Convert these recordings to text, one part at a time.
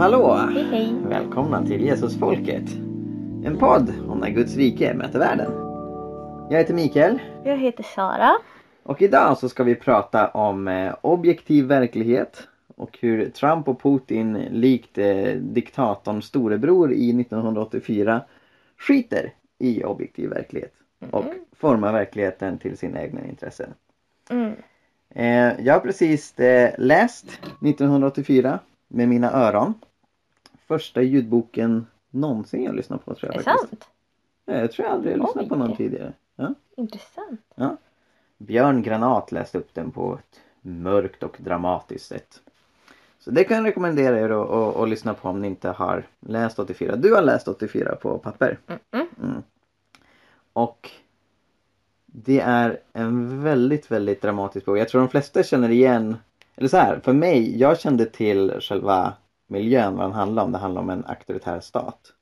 hallå! Hej hej! Välkomna till Jesusfolket. En podd om när Guds rike möter världen. Jag heter Mikael Jag heter Sara. och idag så ska vi prata om eh, objektiv verklighet och hur Trump och Putin likt eh, diktatorn storebror i 1984 skiter i objektiv verklighet och formar verkligheten till sina egna intressen. Mm. Eh, jag har precis eh, läst 1984 med mina öron. Första ljudboken någonsin jag lyssnat på tror Är jag det faktiskt. sant? Ja, jag tror jag aldrig jag lyssnat på någon Oj. tidigare. Ja. Intressant. Björn Granat läste upp den på ett mörkt och dramatiskt sätt. Så det kan jag rekommendera er att, att, att lyssna på om ni inte har läst 84. Du har läst 84 på papper. Mm. Och det är en väldigt, väldigt dramatisk bok. Jag tror de flesta känner igen, eller så här, för mig, jag kände till själva miljön, vad den handlar om. Det handlar om en auktoritär stat.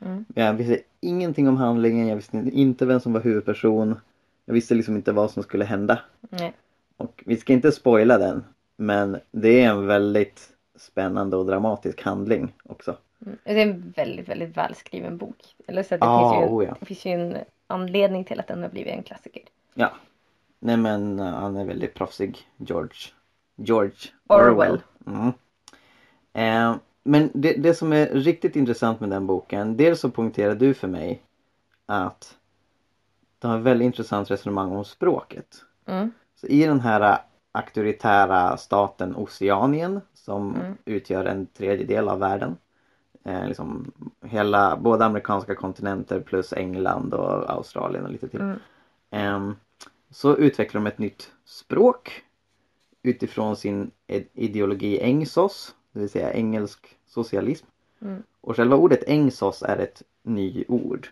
Mm. Jag visste ingenting om handlingen, jag visste inte vem som var huvudperson. Jag visste liksom inte vad som skulle hända. Nej. Och vi ska inte spoila den, men det är en väldigt spännande och dramatisk handling också. Mm. Det är en väldigt, väldigt välskriven bok. Eller så att det, Ja, finns ju, oh ja. det finns ju en anledning till att den har blivit en klassiker. Ja. Nej men uh, han är väldigt proffsig, George. George Orwell. Orwell. Mm. Eh, men det, det som är riktigt intressant med den boken, dels så poängterar du för mig att de har väldigt intressant resonemang om språket. Mm. Så i den här auktoritära staten Oceanien som Mm. utgör en tredjedel av världen. Eh, liksom hela, både amerikanska kontinenter plus England och Australien och lite till. Mm. Ehm, så utvecklar de ett nytt språk utifrån sin id- ideologi Engsos, det vill säga engelsk socialism. Mm. Och själva ordet Engsos är ett nyord.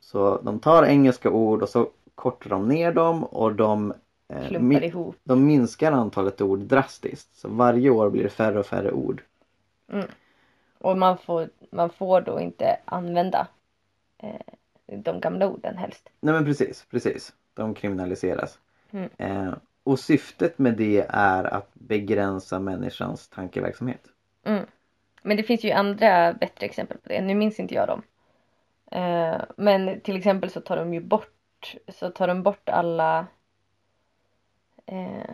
Så de tar engelska ord och så kortar de ner dem och de, eh, Klumpar mi- ihop. de minskar antalet ord drastiskt. Så varje år blir det färre och färre ord. Och man får, man får då inte använda eh, de gamla orden helst. Nej men precis, precis. De kriminaliseras. Mm. Eh, och syftet med det är att begränsa människans tankeverksamhet. Mm. Men det finns ju andra bättre exempel på det. Nu minns inte jag dem. Eh, men till exempel så tar de ju bort, så tar de bort alla eh,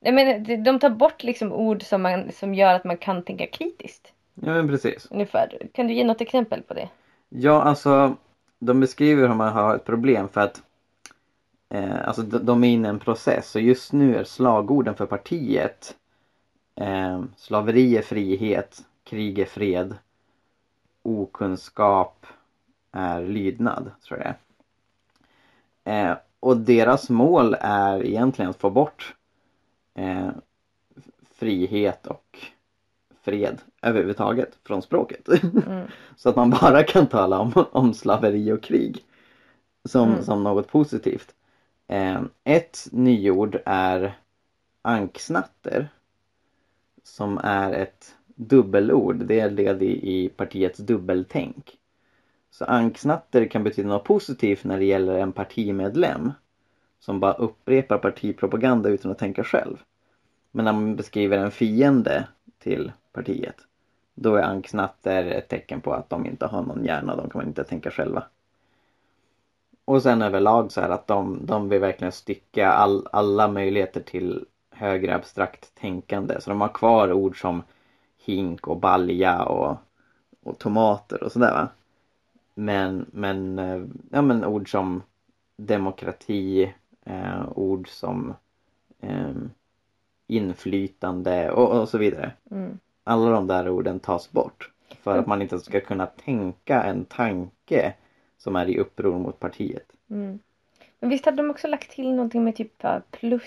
Nej men de- de tar bort liksom ord som, man, som gör att man kan tänka kritiskt. Ja men precis. Ungefär. Kan du ge något exempel på det? Ja alltså de beskriver hur man har ett problem för att eh, alltså de, de är inne i en process och just nu är slagorden för partiet eh, slaveri är frihet, krig är fred, okunskap är lydnad, tror jag det är. Eh, och deras mål är egentligen att få bort eh, frihet och fred överhuvudtaget från språket. Mm. Så att man bara kan tala om, om slaveri och krig som, Mm. som något positivt. Eh, ett nyord är anksnatter som är ett dubbelord. Det är led i, partiets dubbeltänk. Så anksnatter kan betyda något positivt när det gäller en partimedlem som bara upprepar partipropaganda utan att tänka själv. Men när man beskriver en fiende till partiet då är anknatter ett tecken på att de inte har någon hjärna, de kan inte tänka själva. Och sen överlag så här att de, de vill verkligen stycka all, alla möjligheter till högre abstrakt tänkande. Så de har kvar ord som hink och balja och, och tomater och sådär va. Men, men, eh, ja, men ord som demokrati, eh, ord som eh, inflytande och, och så vidare Mm. alla de där orden tas bort. För att man inte ska kunna tänka en tanke som är i uppror mot partiet. Mm. Men visst hade de också lagt till någonting med typ eh, plus,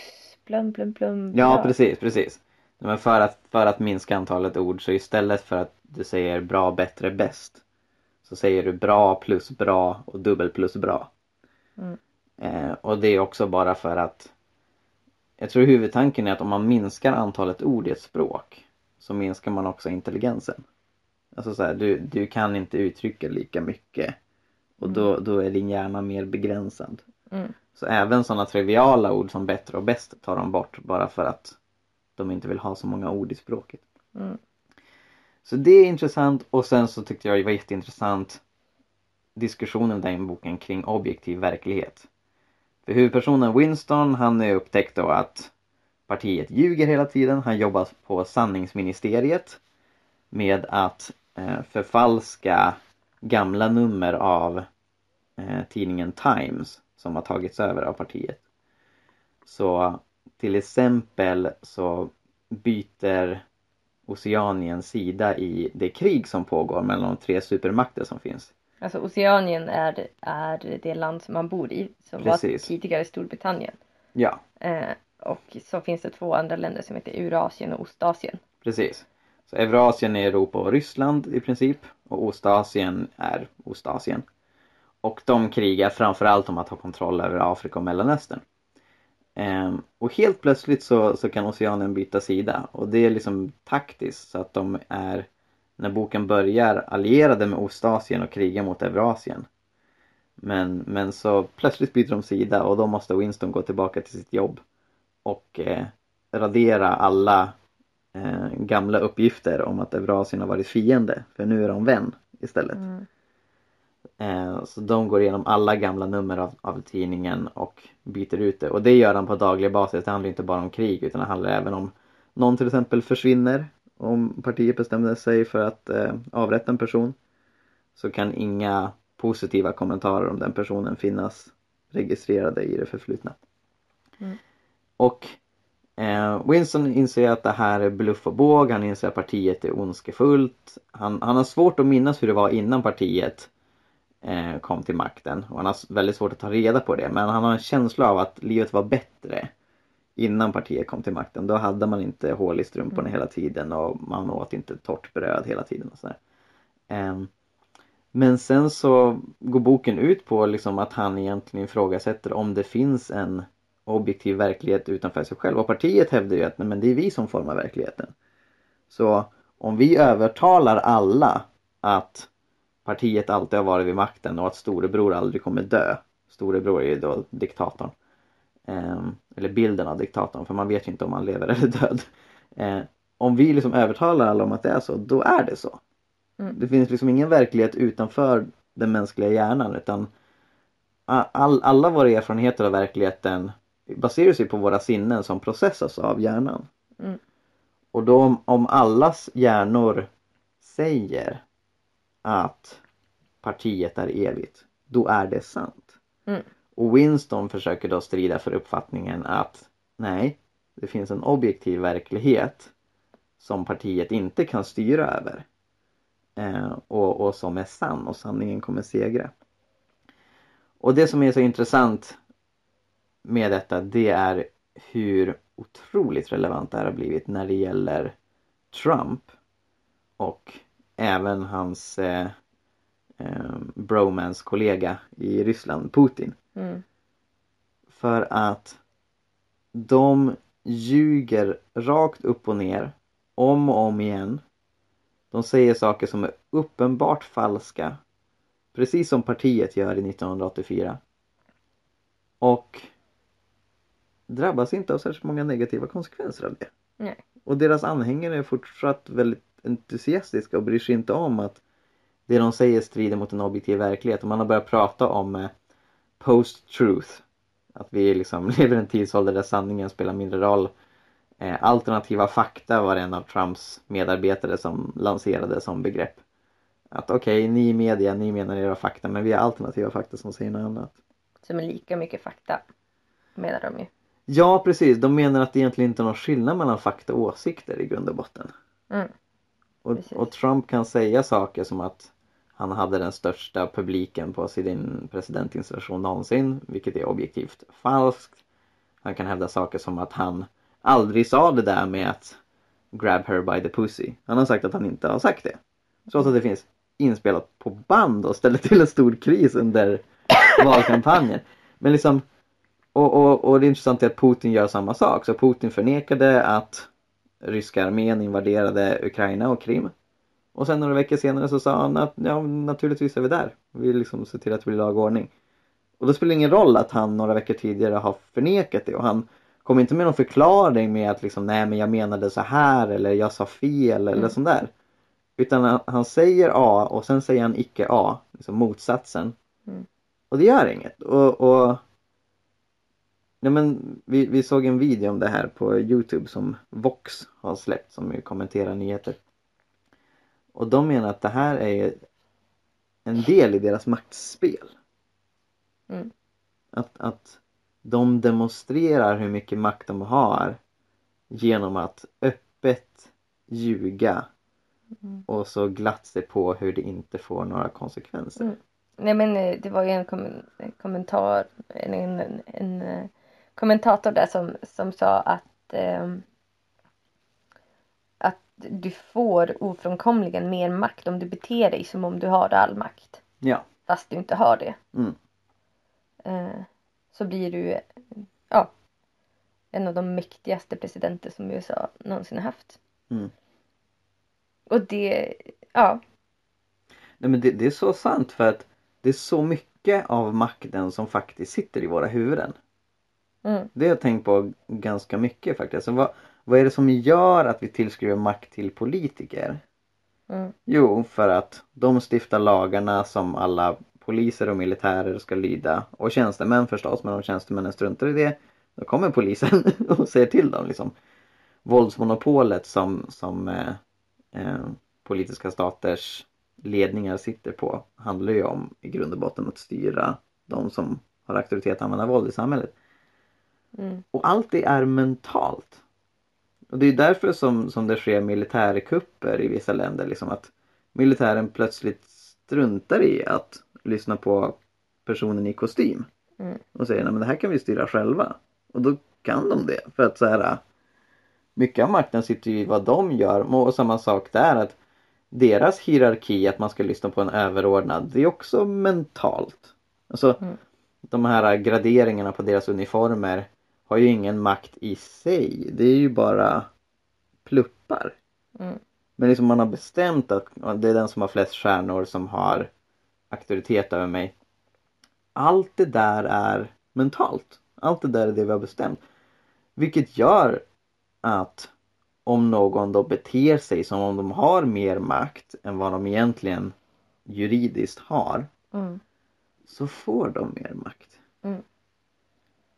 plum, plum, plum. Ja precis, precis. Men för att, för att minska antalet ord så istället för att du säger bra, bättre, bäst så säger du bra plus bra och dubbel plus bra. Mm. Eh, och det är också bara för att jag tror huvudtanken är att om man minskar antalet ord i ett språk så minskar man också intelligensen. Alltså så här, du, du kan inte uttrycka lika mycket och då, då är din hjärna mer begränsad. Mm. Så även sådana triviala ord som bättre och bäst tar de bort bara för att de inte vill ha så många ord i språket. Mm. Så det är intressant och sen så tyckte jag det var jätteintressant diskussionen där i boken kring objektiv verklighet. För huvudpersonen Winston han har upptäckt då att partiet ljuger hela tiden. Han jobbar på sanningsministeriet med att eh, förfalska gamla nummer av eh, tidningen Times som har tagits över av partiet. Så till exempel så byter Oceanien sida i det krig som pågår mellan de tre supermakter som finns. Alltså Oceanien är, är det land som man bor i som Precis. var tidigare Storbritannien. Ja, Eh, och så finns det två andra länder som heter Eurasien och Ostasien. precis. Så Eurasien är Europa och Ryssland i princip och Ostasien är Ostasien. Och de krigar framförallt om att ha kontroll över Afrika och Mellanöstern. Ehm, och helt plötsligt så, så kan Oceanien byta sida och det är liksom taktiskt så att de är när boken börjar allierade med Ostasien och krigar mot Eurasien. Men, men så plötsligt byter de sida och då måste Winston gå tillbaka till sitt jobb och eh, radera alla eh, gamla uppgifter om att Eurasien har varit fiende för nu är de vän istället. Mm. Eh, så de går igenom alla gamla nummer av, av tidningen och byter ut det och det gör han på daglig basis. Det handlar inte bara om krig utan det handlar även om någon till exempel försvinner om partiet bestämde sig för att eh, avrätta en person så kan inga positiva kommentarer om den personen finnas registrerade i det förflutna. Mm. Och eh, Winston inser att det här är bluff och båg, han inser att partiet är ondskefullt. Han, han har svårt att minnas hur det var innan partiet eh, kom till makten och han har väldigt svårt att ta reda på det men han har en känsla av att livet var bättre innan partiet kom till makten. Då hade man inte hål i strumporna hela tiden och man åt inte torrt bröd hela tiden och sådär. Ehm, men sen så går boken ut på liksom att han egentligen ifrågasätter om det finns en objektiv verklighet utanför sig själv. Och partiet hävdar ju att nej, men det är vi som formar verkligheten. Så om vi övertalar alla att partiet alltid har varit vid makten och att storebror aldrig kommer dö. Storebror är ju då diktatorn. Ehm, eller bilden av diktatorn för man vet ju inte om han lever eller död. Ehm, om vi liksom övertalar alla om att det är så, då är det så. Mm. Det finns liksom ingen verklighet utanför den mänskliga hjärnan utan all, alla våra erfarenheter av verkligheten baserar sig på våra sinnen som processas av hjärnan. Mm. Och då om, om allas hjärnor säger att partiet är evigt, då är det sant. Mm. Och Winston försöker då strida för uppfattningen att nej, det finns en objektiv verklighet som partiet inte kan styra över. Eh, och, och som är sann och sanningen kommer segra. Och det som är så intressant med detta det är hur otroligt relevant det här har blivit när det gäller Trump och även hans eh, eh, bromance-kollega i Ryssland, Putin. Mm. För att de ljuger rakt upp och ner om och om igen. De säger saker som är uppenbart falska. Precis som partiet gör i 1984. Och drabbas inte av särskilt många negativa konsekvenser av det. Nej. Och deras anhängare är fortsatt väldigt entusiastiska och bryr sig inte om att det de säger strider mot en objektiv verklighet. Och man har börjat prata om eh, post-truth. Att vi liksom lever i en tidsålder där sanningen spelar mindre roll. Eh, alternativa fakta var en av Trumps medarbetare som lanserade som begrepp. Att okej, okay, ni media, ni menar era fakta men vi har alternativa fakta som säger något annat. Som är lika mycket fakta. Menar de ju. Ja precis, de menar att det egentligen inte är någon skillnad mellan fakta och åsikter i grund och botten. Mm. Och, och Trump kan säga saker som att han hade den största publiken på sin presidentinstallation någonsin, vilket är objektivt falskt. Han kan hävda saker som att han aldrig sa det där med att grab her by the pussy. Han har sagt att han inte har sagt det. Trots att det finns inspelat på band och ställer till en stor kris under valkampanjen. Men liksom, och, och, och det är intressant att Putin gör samma sak. Så Putin förnekade att ryska armén invaderade Ukraina och Krim. Och sen några veckor senare så sa han att ja, naturligtvis är vi där. Vi liksom ser till att det blir lag och ordning. Och då spelar det ingen roll att han några veckor tidigare har förnekat det och han kom inte med någon förklaring med att liksom, nej men jag menade så här eller jag sa fel eller Mm. sånt där. Utan han, han säger A och sen säger han icke A, liksom motsatsen. Mm. Och det gör inget. Och, och nej men, vi, vi såg en video om det här på Youtube som Vox har släppt som ju kommenterar nyheter. Och de menar att det här är en del i deras maktspel. Mm. Att, att de demonstrerar hur mycket makt de har genom att öppet ljuga Mm. och så glatt sig på hur det inte får några konsekvenser. Mm. Nej men eh, det var ju en, kom en kommentar, en, en, en eh, kommentator där som, som sa att ehm, att du får ofrånkomligen mer makt om du beter dig som om du har all makt. Ja. Fast du inte har det. Mm. Eh, så blir du eh, ja, en av de mäktigaste presidenter som USA någonsin har haft. Mm. Och det, ja, Nej men det, det är så sant för att det är så mycket av makten som faktiskt sitter i våra huvuden. Mm, Det har jag tänkt på ganska mycket faktiskt. Så vad, vad är det som gör att vi tillskriver makt till politiker? mm, Jo, för att de stiftar lagarna som alla poliser och militärer ska lyda. Och tjänstemän förstås, men om tjänstemännen struntar i det då kommer polisen och säger till dem liksom. Våldsmonopolet som, som eh, eh, politiska staters ledningar sitter på handlar ju om i grund och botten att styra de som har auktoritet att använda våld i samhället. Mm, Och allt det är mentalt. Och det är därför som, som det sker militärkupper i vissa länder. Liksom att militären plötsligt struntar i att lyssna på personen i kostym. Mm. Och säger men det här kan vi styra själva. Och då kan de det. För att så här, mycket av makten sitter ju i vad de gör. Och samma sak där att deras hierarki att man ska lyssna på en överordnad. Det är också mentalt. Alltså Mm. de här graderingarna på deras uniformer har ju ingen makt i sig. Det är ju bara pluppar. mm, Men liksom man har bestämt att det är den som har flest stjärnor som har auktoritet över mig. Allt det där är mentalt. Allt det där är det vi har bestämt. Vilket gör att om någon då beter sig som om de har mer makt än vad de egentligen juridiskt har mm, så får de mer makt. Mm.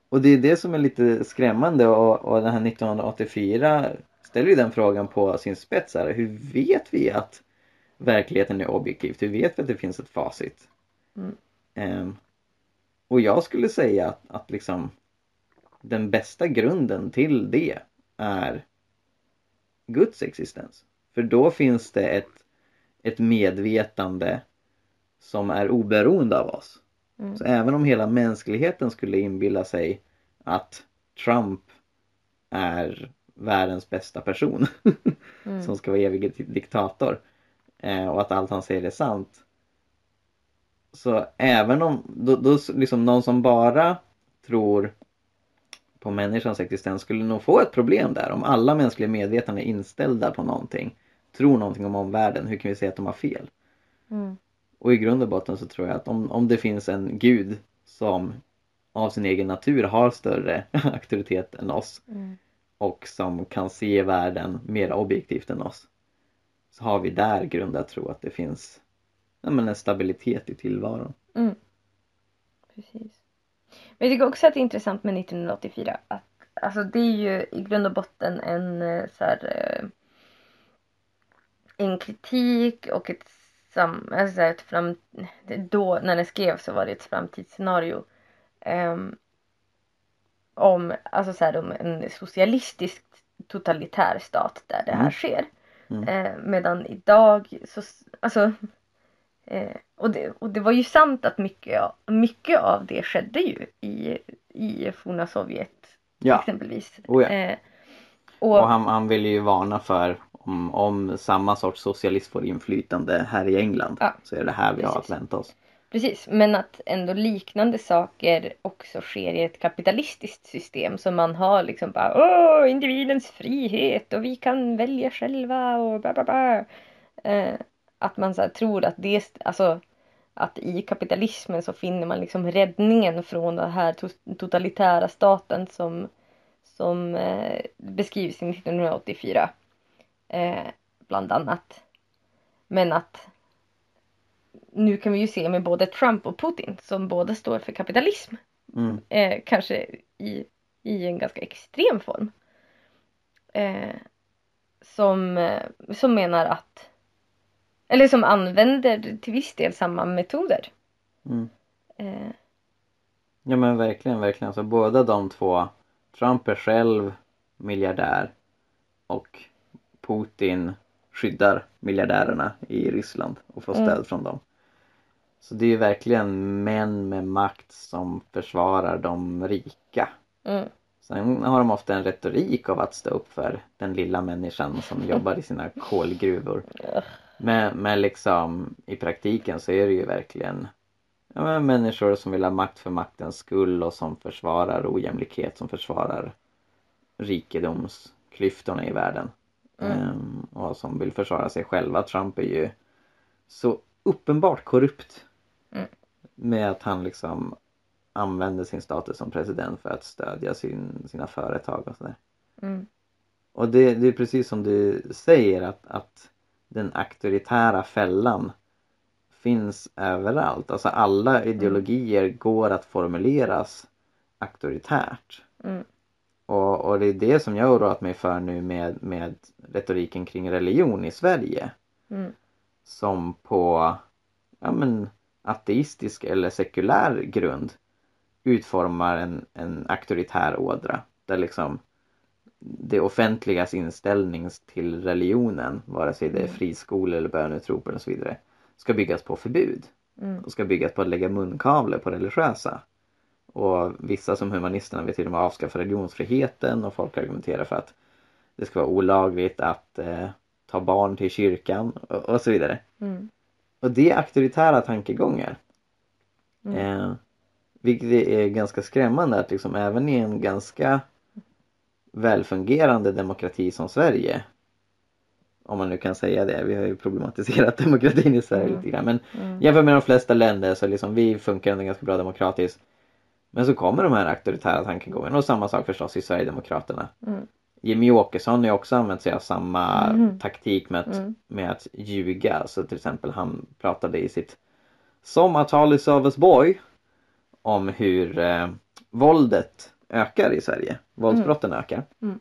Och det är det som är lite skrämmande och, och den här 1984 ställer ju den frågan på sin spets. Här. Hur vet vi att verkligheten är objektiv? Hur vet vi att det finns ett facit? Mm. Ehm, och jag skulle säga att, att liksom den bästa grunden till det är Guds existens. För då finns det ett, ett medvetande som är oberoende av oss. Mm. Så även om hela mänskligheten skulle inbilla sig att Trump är världens bästa person mm, som ska vara evig diktator eh, och att allt han säger är sant. Så även om, då, då liksom någon som bara tror på människans existens skulle nog få ett problem där om alla mänskliga medvetanden är inställda på någonting. Tror någonting om omvärlden, hur kan vi säga att de har fel? mm, Och i grund och botten så tror jag att om, om det finns en gud som av sin egen natur har större auktoritet än oss mm, och som kan se världen mer objektivt än oss så har vi där grund att tro att det finns ja, men en stabilitet i tillvaron. mm. Precis. Men jag tycker också att det är intressant med 1984 att alltså det är ju i grund och botten en eh, så här, eh, en kritik och ett sam, alltså ett fram, då när det skrevs så var det ett framtidsscenario ehm, om, alltså så här, om en socialistisk totalitär stat där det här Mm. sker. Mm. Eh, medan idag så, alltså eh, och, det, och det var ju sant att mycket, av- mycket av det skedde ju i, i forna Sovjet Ja, exempelvis. Oh ja. Eh, och och, han, han vill ju varna för om, om samma sorts socialism får inflytande här i England Ja, så är det här vi har att precis. vänta oss. Precis, men att ändå liknande saker också sker i ett kapitalistiskt system som man har liksom bara åh individens frihet och vi kan välja själva och bla bla bla. Eh, att man så här tror att det, alltså att i kapitalismen så finner man liksom räddningen från den här to- totalitära staten som, som eh, beskrivs i 1984. Eh, bland annat. Men att nu kan vi ju se med både Trump och Putin som båda står för kapitalism. Mm. Eh, kanske i, i en ganska extrem form. Eh, som, eh, som menar att eller som använder till viss del samma metoder. Mm. Eh, Ja men verkligen, verkligen. Så båda de två, Trump är själv miljardär och Putin skyddar miljardärerna i Ryssland och får Mm. stöd från dem. Så det är ju verkligen män med makt som försvarar de rika. mm, Sen har de ofta en retorik av att stå upp för den lilla människan som jobbar i sina kolgruvor. Men, men liksom i praktiken så är det ju verkligen ja, människor som vill ha makt för maktens skull och som försvarar ojämlikhet, som försvarar rikedomsklyftorna i världen. Mm. Ehm, och som vill försvara sig själva. Trump är ju så uppenbart korrupt. Mm. Med att han liksom använder sin status som president för att stödja sin, sina företag och sådär. mm, Och det, det är precis som du säger att, att den auktoritära fällan finns överallt. Alltså alla ideologier går att formuleras auktoritärt. Och, och det är det som jag oroat mig för nu med, med retoriken kring religion i Sverige. mm, Som på ja, men, ateistisk eller sekulär grund utformar en, en auktoritär ådra. Där liksom det offentligas inställning till religionen, vare sig det är Mm. friskolor eller böneutrop eller så vidare, ska byggas på förbud. mm, Och ska byggas på att lägga munkavle på religiösa. Och vissa som humanisterna vill till och med avskaffa religionsfriheten och folk argumenterar för att det ska vara olagligt att eh, ta barn till kyrkan och, och så vidare. mm, Och det är auktoritära tankegångar. Mm. Eh, vilket är ganska skrämmande att liksom även i en ganska välfungerande demokrati som Sverige om man nu kan säga det, vi har ju problematiserat demokratin i Sverige Mm. lite grann men mm, jämfört med de flesta länder så liksom vi funkar ändå ganska bra demokratiskt. Men så kommer de här auktoritära tankegångarna och samma sak förstås i Sverigedemokraterna. mm, Jimmy Åkesson har ju också använt sig av samma Mhm. taktik med att, Mm. med att ljuga. Så till exempel han pratade i sitt sommartal i Sölvesborg om hur eh, våldet ökar i Sverige. Våldsbrotten ökar. Mm.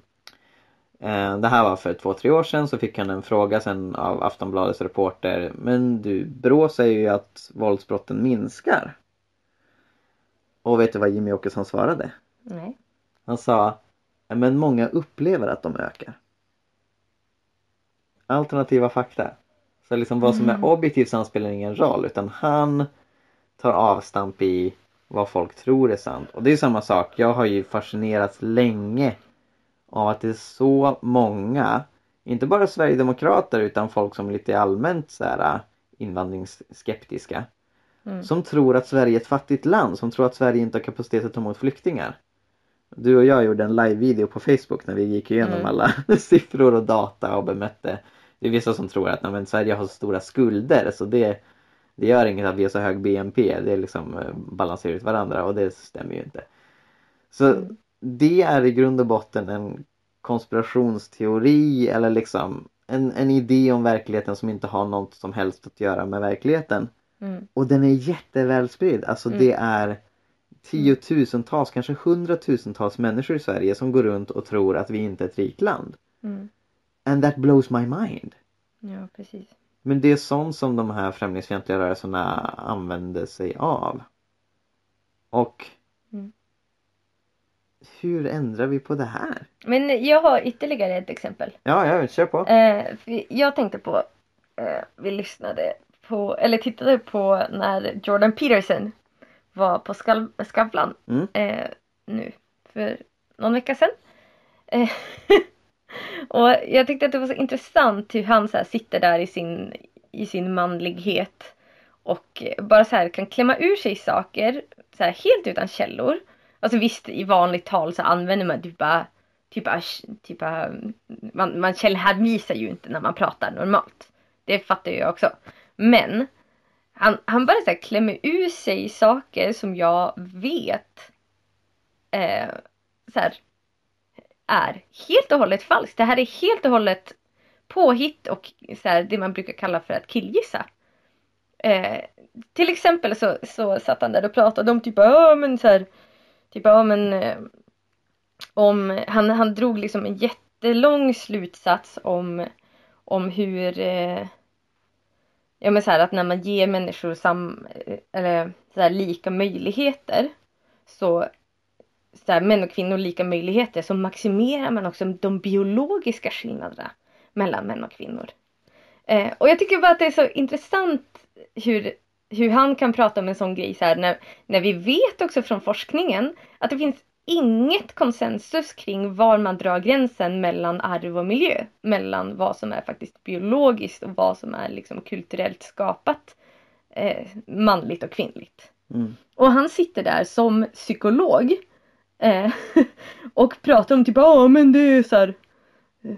Eh, det här var för två, tre år sedan så fick han en fråga sen av Aftonbladets reporter. Men du, Brå säger ju att våldsbrotten minskar. Och vet du vad Jimmy Åkesson svarade? nej, Han sa "Ja, men många upplever att de ökar. Alternativa fakta. Så liksom vad som är Mm. objektivt så spelar ingen roll utan han tar avstamp i vad folk tror är sant. Och det är samma sak. Jag har ju fascinerats länge av att det är så många, inte bara Sverigedemokrater utan folk som lite allmänt så här invandringsskeptiska. Mm. Som tror att Sverige är ett fattigt land, som tror att Sverige inte har kapacitet att ta emot flyktingar. Du och jag gjorde en live-video på Facebook när vi gick igenom Mm. alla siffror och data och bemötte. Det är vissa som tror att nej, men Sverige har så stora skulder så det, det gör inget att vi har så hög BNP. Det liksom eh, balanserar ut varandra och det stämmer ju inte. Så Mm. det är i grund och botten en konspirationsteori eller liksom en, en idé om verkligheten som inte har något som helst att göra med verkligheten. Mm, Och den är jättevälspridd. Alltså Mm. det är tiotusentals, kanske hundratusentals människor i Sverige som går runt och tror att vi inte är ett rikt land. mm, And that blows my mind. ja precis. Men det är sånt som de här främlingsfientliga rörelserna använder sig av. Och Mm. hur ändrar vi på det här? Men jag har ytterligare ett exempel. Ja, ja, kör på. Eh, jag tänkte på, eh, vi lyssnade på, eller tittade på när Jordan Peterson var på Skav- Skavlan Mm. eh, nu för någon vecka sedan. Eh, och jag tyckte att det var så intressant hur han så sitter där i sin, i sin manlighet och bara så här kan klämma ur sig saker så här helt utan källor. Alltså visst i vanligt tal så använder man typ bara typ, typ man, man källhänvisar ju inte när man pratar normalt. Det fattar ju jag också. Men han, han bara så här klämmer ur sig saker som jag vet eh, så här, är helt och hållet falskt. Det här är helt och hållet påhitt och så här, det man brukar kalla för att killgissa. Eh, till exempel så, så satt han där och pratade om typ, ja men så här, typ, ja men eh, om, han, han drog liksom en jättelång slutsats om, om hur eh, Ja men så här att när man ger människor sam, eller så här, lika möjligheter så, så här, män och kvinnor lika möjligheter så maximerar man också de biologiska skillnaderna mellan män och kvinnor. Eh, och jag tycker bara att det är så intressant hur, hur han kan prata om en sån grej så här när, när vi vet också från forskningen att det finns inget konsensus kring var man drar gränsen mellan arv och miljö. Mellan vad som är faktiskt biologiskt och vad som är liksom kulturellt skapat eh, manligt och kvinnligt. Mm. Och han sitter där som psykolog eh, och pratar om typ, ja men det är så här, eh,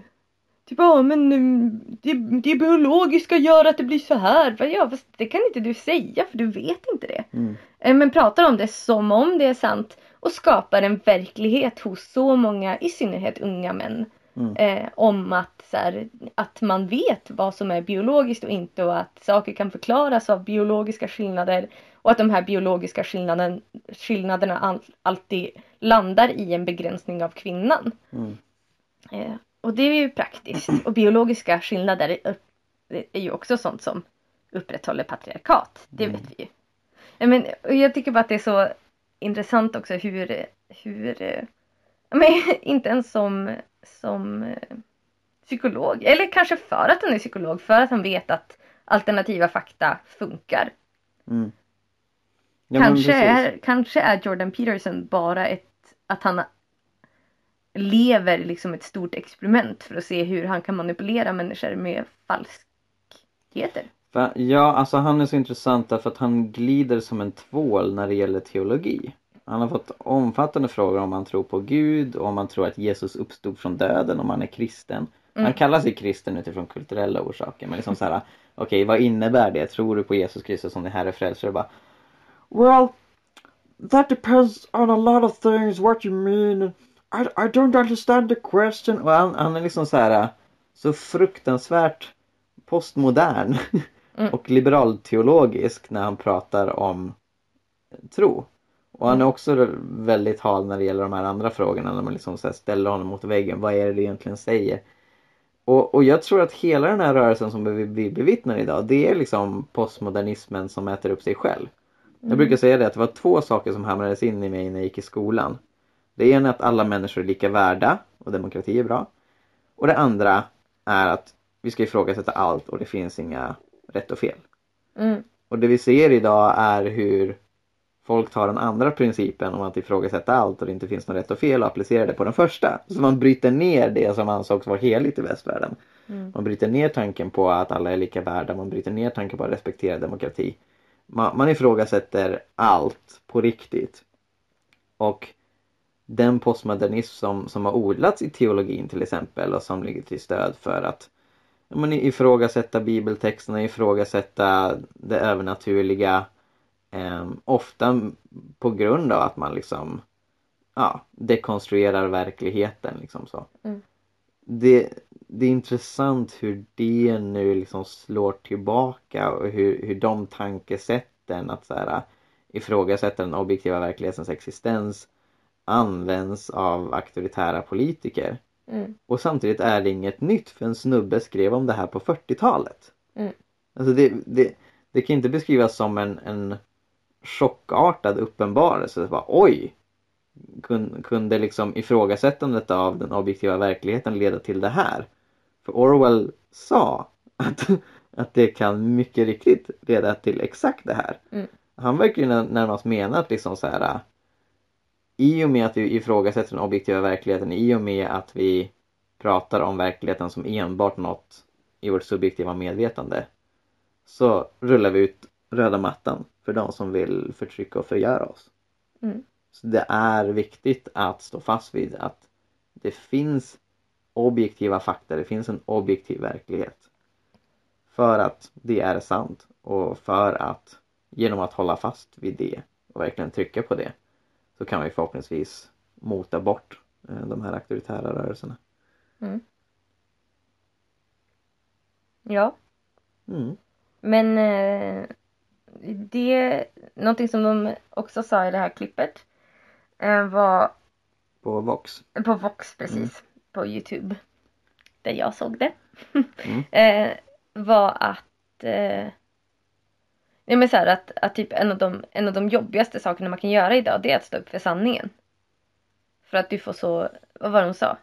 Typ, ja men mm, det, det biologiska gör att det blir så här. Ja fast det kan inte du säga för du vet inte det. Mm. Eh, Men pratar om det som om det är sant och skapar en verklighet hos så många, i synnerhet unga män. Mm. Eh, om att, så här, att man vet vad som är biologiskt och inte och att saker kan förklaras av biologiska skillnader och att de här biologiska skillnaden, skillnaderna all, alltid landar i en begränsning av kvinnan. Mm. Eh, och det är ju praktiskt. Och biologiska skillnader är, ju också sånt som upprätthåller patriarkat. Det Mm. vet vi ju. Men, jag tycker bara att det är så intressant också hur, hur eh, men, inte ens som, som eh, psykolog, eller kanske för att han är psykolog, för att han vet att alternativa fakta funkar. Mm. Ja, kanske, är, kanske är Jordan Peterson bara ett, att han lever liksom ett stort experiment för att se hur han kan manipulera människor med falskheter. Ja, alltså han är så intressant därför att han glider som en tvål när det gäller teologi. Han har fått omfattande frågor om han tror på Gud, om han tror att Jesus uppstod från döden, om han är kristen. Han Mm. kallar sig kristen utifrån kulturella orsaker men liksom så här, okej vad innebär det? Tror du på Jesus Kristus som din herre frälsare? Bara, well, that depends on a lot of things, what you mean. I, I don't understand the question. Och han, han är liksom så här så fruktansvärt postmodern Mm. och liberalteologisk när han pratar om tro. Och han är också väldigt hal när det gäller de här andra frågorna när man liksom så ställer honom mot väggen. Vad är det du egentligen säger? Och, och jag tror att hela den här rörelsen som vi, vi bevittnar idag det är liksom postmodernismen som äter upp sig själv. Jag brukar säga det att det var två saker som hamrades in i mig när jag gick i skolan. Det ena är att alla människor är lika värda och demokrati är bra. Och det andra är att vi ska ifrågasätta allt och det finns inga rätt och fel. Mm. Och det vi ser idag är hur folk tar den andra principen om att ifrågasätta allt och det inte finns något rätt och fel och applicerar det på den första. Så man bryter ner det som ansågs vara heligt i västvärlden. Mm. Man bryter ner tanken på att alla är lika värda, man bryter ner tanken på att respektera demokrati. Man, man ifrågasätter allt på riktigt. Och den postmodernism som, som har odlats i teologin till exempel och som ligger till stöd för att men ifrågasätta bibeltexterna, ifrågasätta det övernaturliga. Eh, ofta på grund av att man liksom ja, dekonstruerar verkligheten. Liksom så. Mm. Det, det är intressant hur det nu liksom slår tillbaka och hur, hur de tankesätten att så här, ifrågasätta den objektiva verklighetens existens används av auktoritära politiker. Mm. Och samtidigt är det inget nytt för en snubbe skrev om det här på 40-talet. Mm. Alltså det, det, det kan inte beskrivas som en, en chockartad uppenbarelse. Bara, Oj! Kun, kunde liksom ifrågasättandet av den objektiva verkligheten leda till det här? För Orwell sa att, att det kan mycket riktigt leda till exakt det här. Mm. Han verkar ju när- närmast mena att liksom så här i och med att vi ifrågasätter den objektiva verkligheten, i och med att vi pratar om verkligheten som enbart något i vårt subjektiva medvetande så rullar vi ut röda mattan för de som vill förtrycka och förgöra oss. Mm. Så det är viktigt att stå fast vid att det finns objektiva fakta, det finns en objektiv verklighet. För att det är sant och för att genom att hålla fast vid det och verkligen trycka på det så kan vi förhoppningsvis mota bort eh, de här auktoritära rörelserna. Ja. Mm. Men eh, det, någonting som de också sa i det här klippet eh, var På Vox. på Vox precis, på Youtube, där jag såg det, Mm. var att Nej men så här, att, att typ en av, de, en av de jobbigaste sakerna man kan göra idag det är att stå upp för sanningen. För att du får så, vad var det de sa?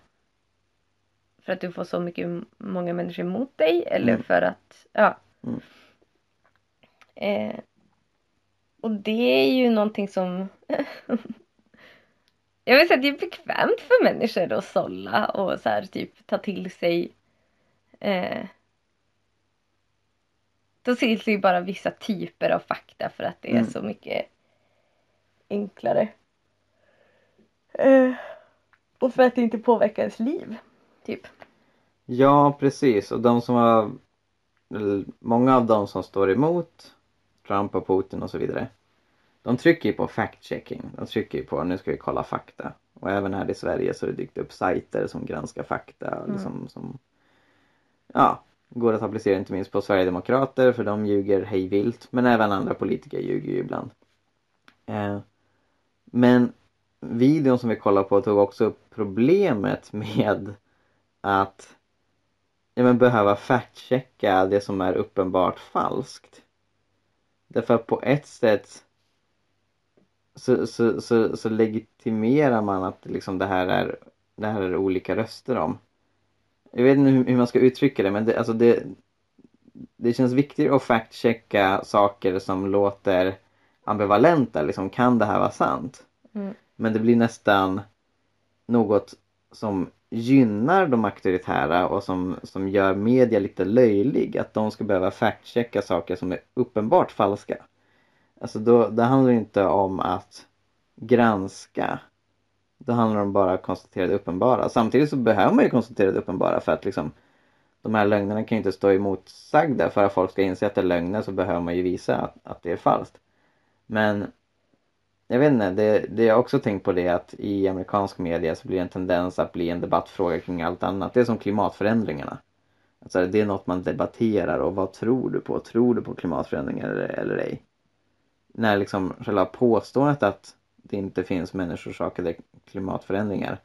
För att du får så mycket, många människor emot dig eller Mm. för att, ja. Mm. Eh, och det är ju någonting som Jag vill säga att det är bekvämt för människor att sålla och så här typ ta till sig eh, Ta till sig bara vissa typer av fakta för att det är Mm. så mycket enklare. Eh, och för att det inte påverkar ens liv. Typ. Ja, precis. Och de som har... Många av de som står emot Trump och Putin och så vidare. De trycker ju på fact-checking. De trycker ju på nu ska vi kolla fakta. Och även här i Sverige så har det dykt upp sajter som granskar fakta. Mm. Liksom, som, ja, går att applicera inte minst på Sverigedemokrater för de ljuger hej vilt. Men även andra politiker ljuger ju ibland. Eh, men videon som vi kollade på tog också upp problemet med att ja, men behöva factchecka det som är uppenbart falskt. Därför att på ett sätt så, så, så, så legitimerar man att liksom det här är det här är olika röster om. Jag vet inte hur, man ska uttrycka det men det, alltså det, det känns viktigare att fact-checka saker som låter ambivalenta. Liksom, kan det här vara sant? Mm. Men det blir nästan något som gynnar de auktoritära och som, som gör media lite löjlig. Att de ska behöva fact-checka saker som är uppenbart falska. Alltså då, det handlar inte om att granska då handlar det om bara konstaterade uppenbara. Samtidigt så behöver man ju konstaterade uppenbara för att liksom de här lögnerna kan ju inte stå emotsagda. För att folk ska inse att det är lögner så behöver man ju visa att, att det är falskt. Men jag vet inte, det, det jag också tänkt på det är att i amerikansk media så blir det en tendens att bli en debattfråga kring allt annat. Det är som klimatförändringarna. Alltså det är något man debatterar och vad tror du på? Tror du på klimatförändringar eller, eller ej? När liksom själva påståendet att det inte finns människoorsakade klimatförändringar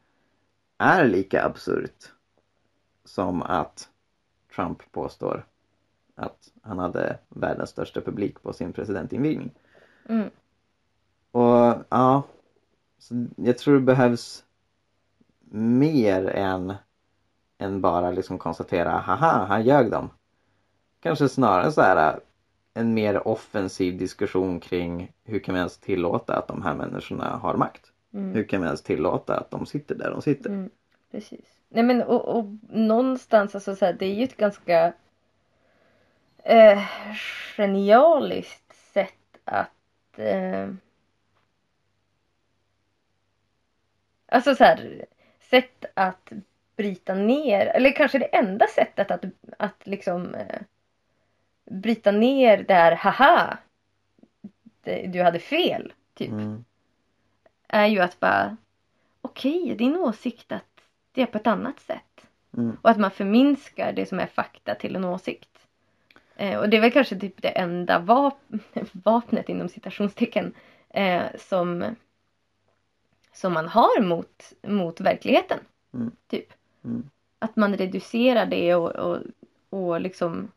är lika absurt som att Trump påstår att han hade världens största publik på sin presidentinvigning. Mm. Och ja, så jag tror det behövs mer än, än bara liksom konstatera haha, han ljög dem. Kanske snarare så här en mer offensiv diskussion kring hur kan vi ens tillåta att de här människorna har makt? Mm. Hur kan vi ens tillåta att de sitter där de sitter? Mm, precis. Nej men och, och någonstans, alltså så här, det är ju ett ganska eh, genialiskt sätt att eh, Alltså så här, sätt att bryta ner, eller kanske det enda sättet att, att liksom eh, bryta ner det här haha, det, du hade fel, typ Mm, är ju att bara okej, din åsikt att det är på ett annat sätt. mm, Och att man förminskar det som är fakta till en åsikt. Eh, och det är väl kanske typ det enda vap- vapnet inom citationstecken eh, som, som man har mot, mot verkligheten. Mm. Typ. Mm. Att man reducerar det och, och, och liksom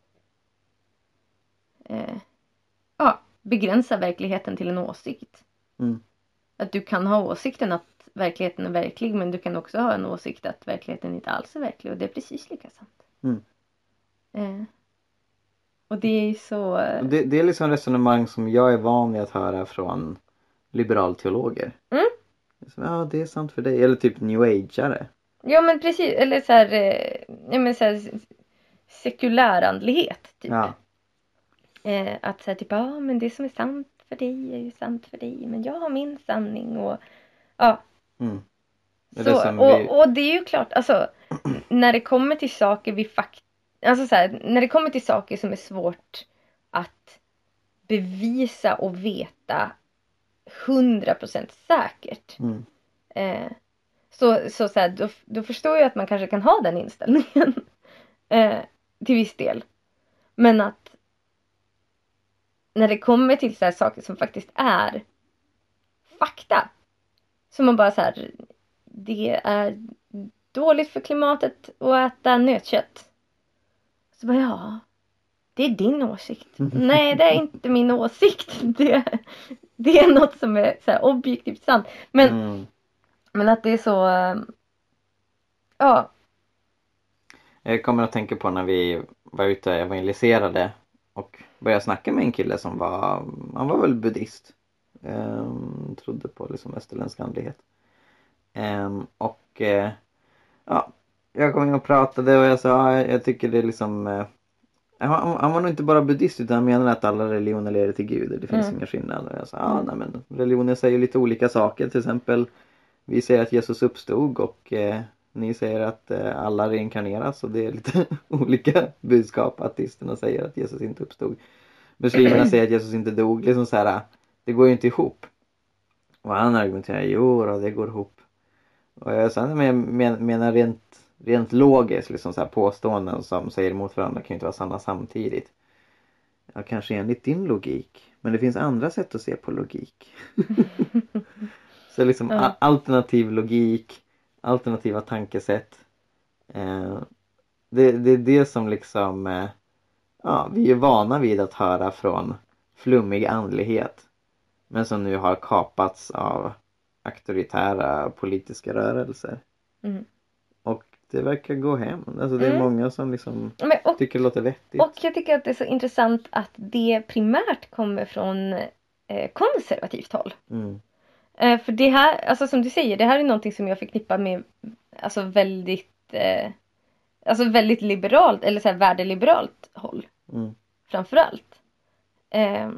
eh, ja, begränsar verkligheten till en åsikt. Mm. Att du kan ha åsikten att verkligheten är verklig men du kan också ha en åsikt att verkligheten inte alls är verklig och det är precis lika sant. Mm. Eh, och det är ju så... Och Det, det är liksom resonemang som jag är van vid att höra från liberalteologer. Mm. Ja, det är sant för dig. Eller typ new ageare. Ja men precis, eller så här, eh, ja, men så här sekulärandlighet. Typ. Ja. Eh, att säga typ, ja men det som är sant för dig är ju sant för dig men jag har min sanning och ja. Mm. Så, och, vi- och det är ju klart, alltså när det kommer till saker vi fakt alltså så här, när det kommer till saker som är svårt att bevisa och veta 100% säkert Mm. eh, Så, så, så här, då, då förstår jag att man kanske kan ha den inställningen. eh, till viss del. Men att när det kommer till så här saker som faktiskt är fakta. Så man bara så här, det är dåligt för klimatet att äta nötkött. Så bara, ja, det är din åsikt. Nej, det är inte min åsikt. Det, det är något som är så här objektivt sant. Men, Mm. men att det är så, eh, ja, Jag kommer att tänka på när vi var ute och evangeliserade och började snacka med en kille som var, han var väl buddhist. Ehm, trodde på liksom västerländsk andlighet. Ehm, och eh, ja, jag kom in och pratade och jag sa, ja, jag tycker det är liksom eh, han, han var nog inte bara buddhist utan han menade att alla religioner leder till Gud det finns Mm. inga skillnader. Jag sa, ja nej men religioner säger lite olika saker. Till exempel vi säger att Jesus uppstod och eh, ni säger att eh, alla reinkarneras och det är lite olika budskap. Ateisterna säger att Jesus inte uppstod. Muslimerna säger att Jesus inte dog. Liksom så här, det går ju inte ihop. Och han argumenterar, jo då, det går ihop. Och jag sa, men jag menar rent, rent logiskt, liksom så här påståenden som säger emot varandra kan ju inte vara sanna samtidigt. Ja, kanske enligt din logik. Men det finns andra sätt att se på logik. så liksom Ja. alternativ logik, alternativa tankesätt. Eh, det, det är det som liksom eh, ja, vi är vana vid att höra från flummig andlighet. Men som nu har kapats av auktoritära politiska rörelser. Mm. Och det verkar gå hem. Alltså det är Mm. många som liksom Men, och, tycker det låter vettigt. och jag tycker att det är så intressant att det primärt kommer från eh, konservativt håll. Mm. Eh, för det här, alltså som du säger, det här är någonting som jag förknippar med alltså väldigt eh, Alltså väldigt liberalt eller så här värdeliberalt håll Mm. framförallt. Eh,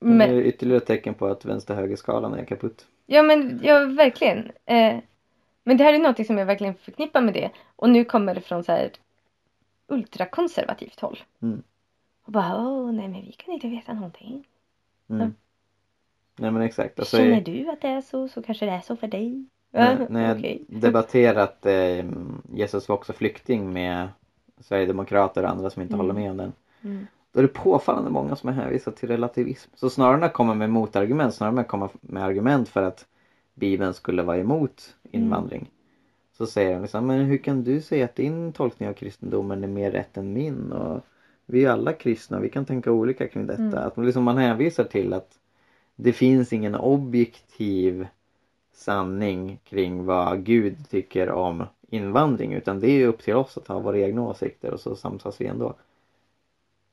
Men... Det är ytterligare ett tecken på att vänster-högerskalan är kaputt. ja men ja verkligen. Eh, men det här är någonting som jag verkligen förknippar med det. Och nu kommer det från så här ultrakonservativt håll. Mm. Och bara, åh nej men vi kan inte veta någonting. Mm. Mm. Nej men exakt. Alltså, Känner du att det är så så kanske det är så för dig. när, när jag okej. debatterat eh, Jesus var också flykting med Sverigedemokrater och andra som inte Mm. håller med om den. Mm. Då är det påfallande många som är hänvisade till relativism. Så snarare än att komma med motargument, snarare än att komma med argument för att Bibeln skulle vara emot invandring. Så säger de liksom, men hur kan du säga att din tolkning av kristendomen är mer rätt än min? Och vi är alla kristna, vi kan tänka olika kring detta. Mm. Att liksom man hänvisar till att det finns ingen objektiv sanning kring vad Gud tycker om invandring utan det är upp till oss att ha våra egna åsikter och så samsas vi ändå.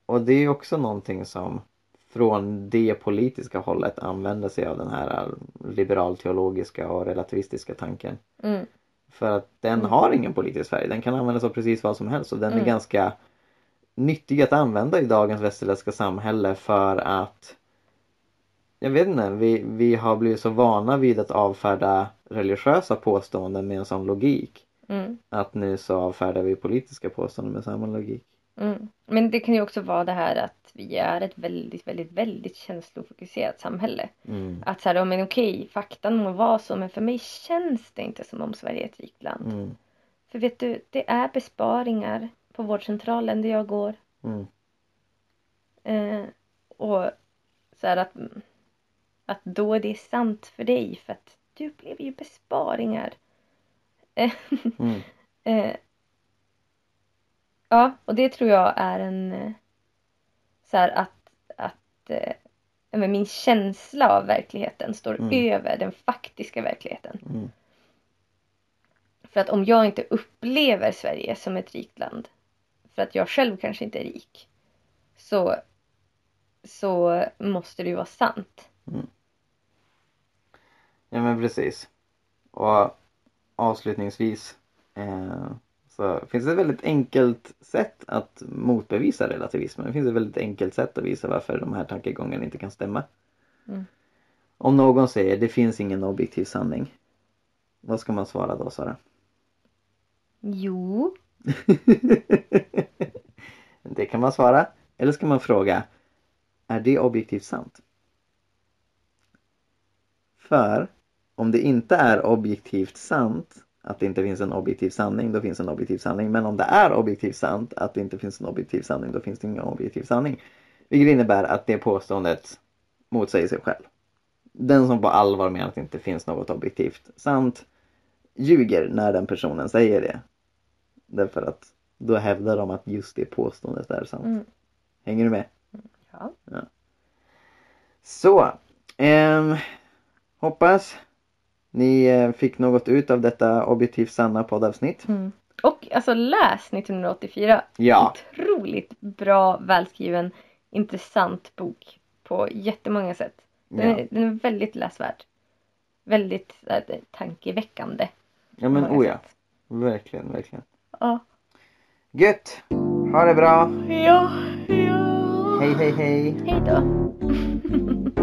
Och det är också någonting som från det politiska hållet använder sig av den här liberal-teologiska och relativistiska tanken. Mm. För att den Mm. har ingen politisk färg. Den kan användas av precis vad som helst och den är Mm. ganska nyttig att använda i dagens västerländska samhälle för att jag vet inte, vi, vi har blivit så vana vid att avfärda religiösa påståenden med en sån logik. Mm. Att nu så avfärdar vi politiska påståenden med samma logik. Mm. Men det kan ju också vara det här att vi är ett väldigt, väldigt, väldigt känslofokuserat samhälle. Mm. Att så här, men okej, faktan må vara så, men för mig känns det inte som om Sverige är ett rikt land. Mm. För vet du, det är besparingar på vårdcentralen där jag går. Mm. Eh, och så här att, att då är det sant för dig för att du upplever ju besparingar. Mm. eh, ja, och det tror jag är en eh, så här att, att eh, men min känsla av verkligheten står Mm. över den faktiska verkligheten. Mm. För att om jag inte upplever Sverige som ett rikt land, för att jag själv kanske inte är rik, så, så måste det ju vara sant. Ja men precis. Och avslutningsvis eh, så finns det ett väldigt enkelt sätt att motbevisa relativismen. Det finns ett väldigt enkelt sätt att visa varför de här tankegångarna inte kan stämma. Mm. Om någon säger det finns ingen objektiv sanning. Vad ska man svara då Sara? Jo. det kan man svara. Eller ska man fråga Är det objektivt sant? För om det inte är objektivt sant att det inte finns en objektiv sanning, då finns en objektiv sanning. Men om det är objektivt sant att det inte finns en objektiv sanning, då finns det ingen objektiv sanning. Vilket innebär att det påståendet motsäger sig själv. Den som på allvar menar att det inte finns något objektivt sant ljuger när den personen säger det. Därför att då hävdar de att just det påståendet är sant. Mm. Hänger du med? Ja. Så. ehm, hoppas ni eh, fick något ut av detta objektivt sanna poddavsnitt. Mm. Och alltså läs 1984. Ja. Otroligt bra, välskriven, intressant bok på jättemånga sätt. Den, Ja, är, den är väldigt läsvärd. Väldigt äh, tankeväckande. ja men oh ja. sätt. Verkligen, verkligen. Ja. Gött! Ha det bra! Ja, ja. Hej, hej, hej! Hej då.